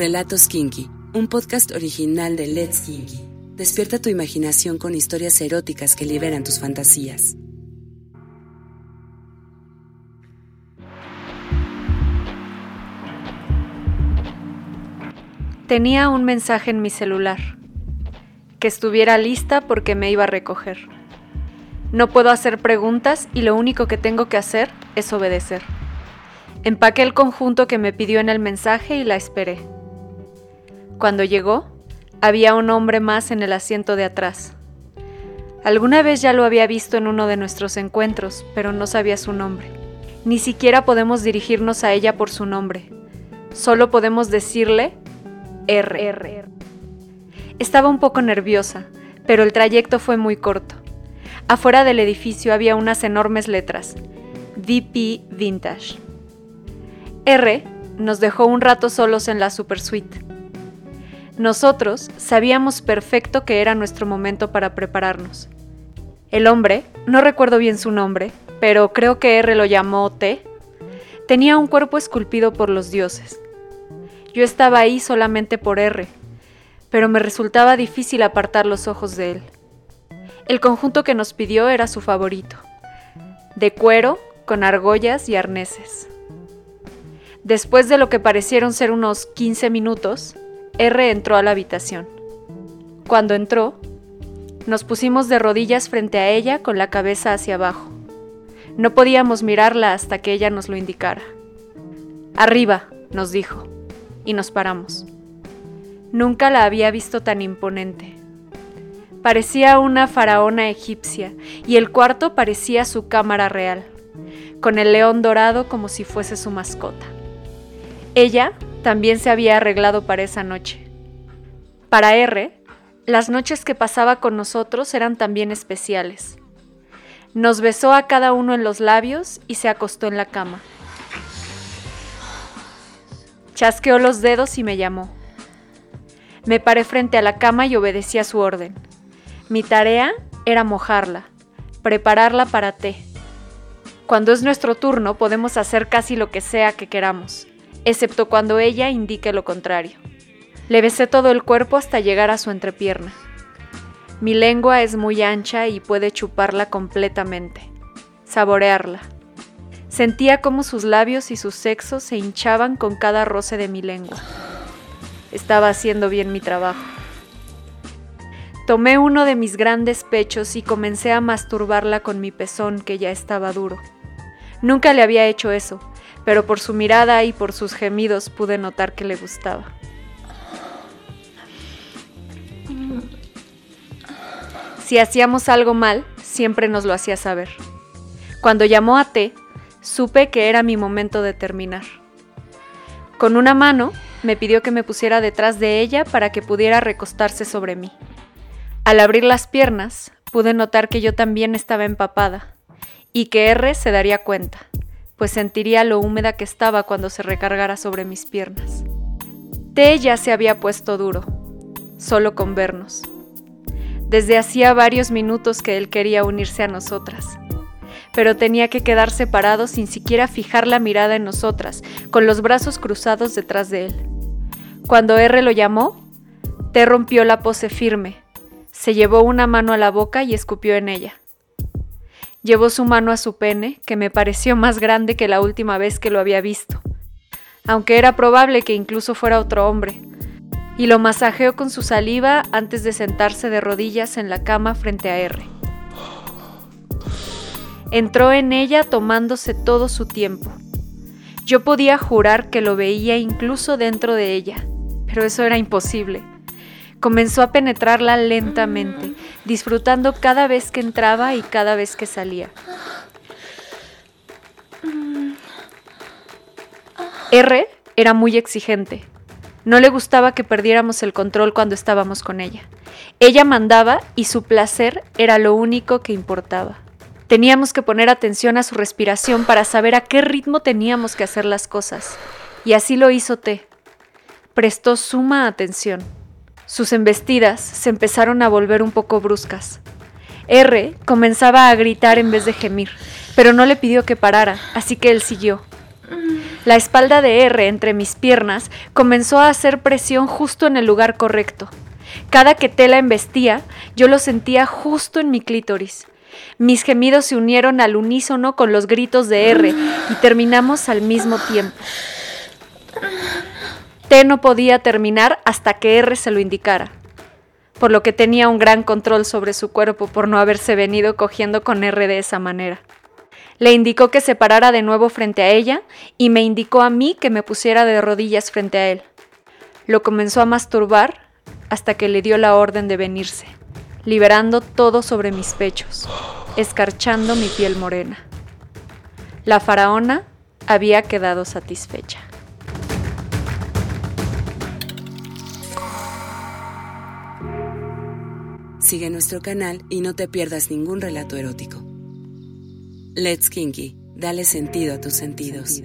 Relatos Kinky, un podcast original de Let's Kinky. Despierta tu imaginación con historias eróticas que liberan tus fantasías. Tenía un mensaje en mi celular. Que estuviera lista porque me iba a recoger. No puedo hacer preguntas y lo único que tengo que hacer es obedecer. Empaqué el conjunto que me pidió en el mensaje y la esperé. Cuando llegó, había un hombre más en el asiento de atrás. Alguna vez ya lo había visto en uno de nuestros encuentros, pero no sabía su nombre. Ni siquiera podemos dirigirnos a ella por su nombre. Solo podemos decirle R. Estaba un poco nerviosa, pero el trayecto fue muy corto. Afuera del edificio había unas enormes letras. VP Vintage. R nos dejó un rato solos en la super suite. Nosotros sabíamos perfecto que era nuestro momento para prepararnos. El hombre, no recuerdo bien su nombre, pero creo que R lo llamó T, tenía un cuerpo esculpido por los dioses. Yo estaba ahí solamente por R, pero me resultaba difícil apartar los ojos de él. El conjunto que nos pidió era su favorito, de cuero, con argollas y arneses. Después de lo que parecieron ser unos 15 minutos, R entró a la habitación. Cuando entró, nos pusimos de rodillas frente a ella con la cabeza hacia abajo. No podíamos mirarla hasta que ella nos lo indicara. Arriba, nos dijo, y nos paramos. Nunca la había visto tan imponente. Parecía una faraona egipcia y el cuarto parecía su cámara real, con el león dorado como si fuese su mascota. Ella también se había arreglado para esa noche. Para R, las noches que pasaba con nosotros eran también especiales. Nos besó a cada uno en los labios y se acostó en la cama. Chasqueó los dedos y me llamó. Me paré frente a la cama y obedecí a su orden. Mi tarea era mojarla, prepararla para té. Cuando es nuestro turno podemos hacer casi lo que sea que queramos excepto cuando ella indique lo contrario. Le besé todo el cuerpo hasta llegar a su entrepierna. Mi lengua es muy ancha y puede chuparla completamente, saborearla. Sentía como sus labios y sus sexos se hinchaban con cada roce de mi lengua. Estaba haciendo bien mi trabajo. Tomé uno de mis grandes pechos y comencé a masturbarla con mi pezón que ya estaba duro. Nunca le había hecho eso, pero por su mirada y por sus gemidos pude notar que le gustaba. Si hacíamos algo mal, siempre nos lo hacía saber. Cuando llamó a T, supe que era mi momento de terminar. Con una mano, me pidió que me pusiera detrás de ella para que pudiera recostarse sobre mí. Al abrir las piernas, pude notar que yo también estaba empapada y que R se daría cuenta pues sentiría lo húmeda que estaba cuando se recargara sobre mis piernas. T ya se había puesto duro, solo con vernos. Desde hacía varios minutos que él quería unirse a nosotras, pero tenía que quedar separado sin siquiera fijar la mirada en nosotras, con los brazos cruzados detrás de él. Cuando R lo llamó, T rompió la pose firme, se llevó una mano a la boca y escupió en ella. Llevó su mano a su pene, que me pareció más grande que la última vez que lo había visto, aunque era probable que incluso fuera otro hombre, y lo masajeó con su saliva antes de sentarse de rodillas en la cama frente a R. Entró en ella tomándose todo su tiempo. Yo podía jurar que lo veía incluso dentro de ella, pero eso era imposible. Comenzó a penetrarla lentamente, disfrutando cada vez que entraba y cada vez que salía. R era muy exigente. No le gustaba que perdiéramos el control cuando estábamos con ella. Ella mandaba y su placer era lo único que importaba. Teníamos que poner atención a su respiración para saber a qué ritmo teníamos que hacer las cosas. Y así lo hizo T. Prestó suma atención. Sus embestidas se empezaron a volver un poco bruscas. R comenzaba a gritar en vez de gemir, pero no le pidió que parara, así que él siguió. La espalda de R entre mis piernas comenzó a hacer presión justo en el lugar correcto. Cada que Tela embestía, yo lo sentía justo en mi clítoris. Mis gemidos se unieron al unísono con los gritos de R y terminamos al mismo tiempo. T no podía terminar hasta que R se lo indicara, por lo que tenía un gran control sobre su cuerpo por no haberse venido cogiendo con R de esa manera. Le indicó que se parara de nuevo frente a ella y me indicó a mí que me pusiera de rodillas frente a él. Lo comenzó a masturbar hasta que le dio la orden de venirse, liberando todo sobre mis pechos, escarchando mi piel morena. La faraona había quedado satisfecha. Sigue nuestro canal y no te pierdas ningún relato erótico. Let's Kinky, dale sentido a tus sentidos.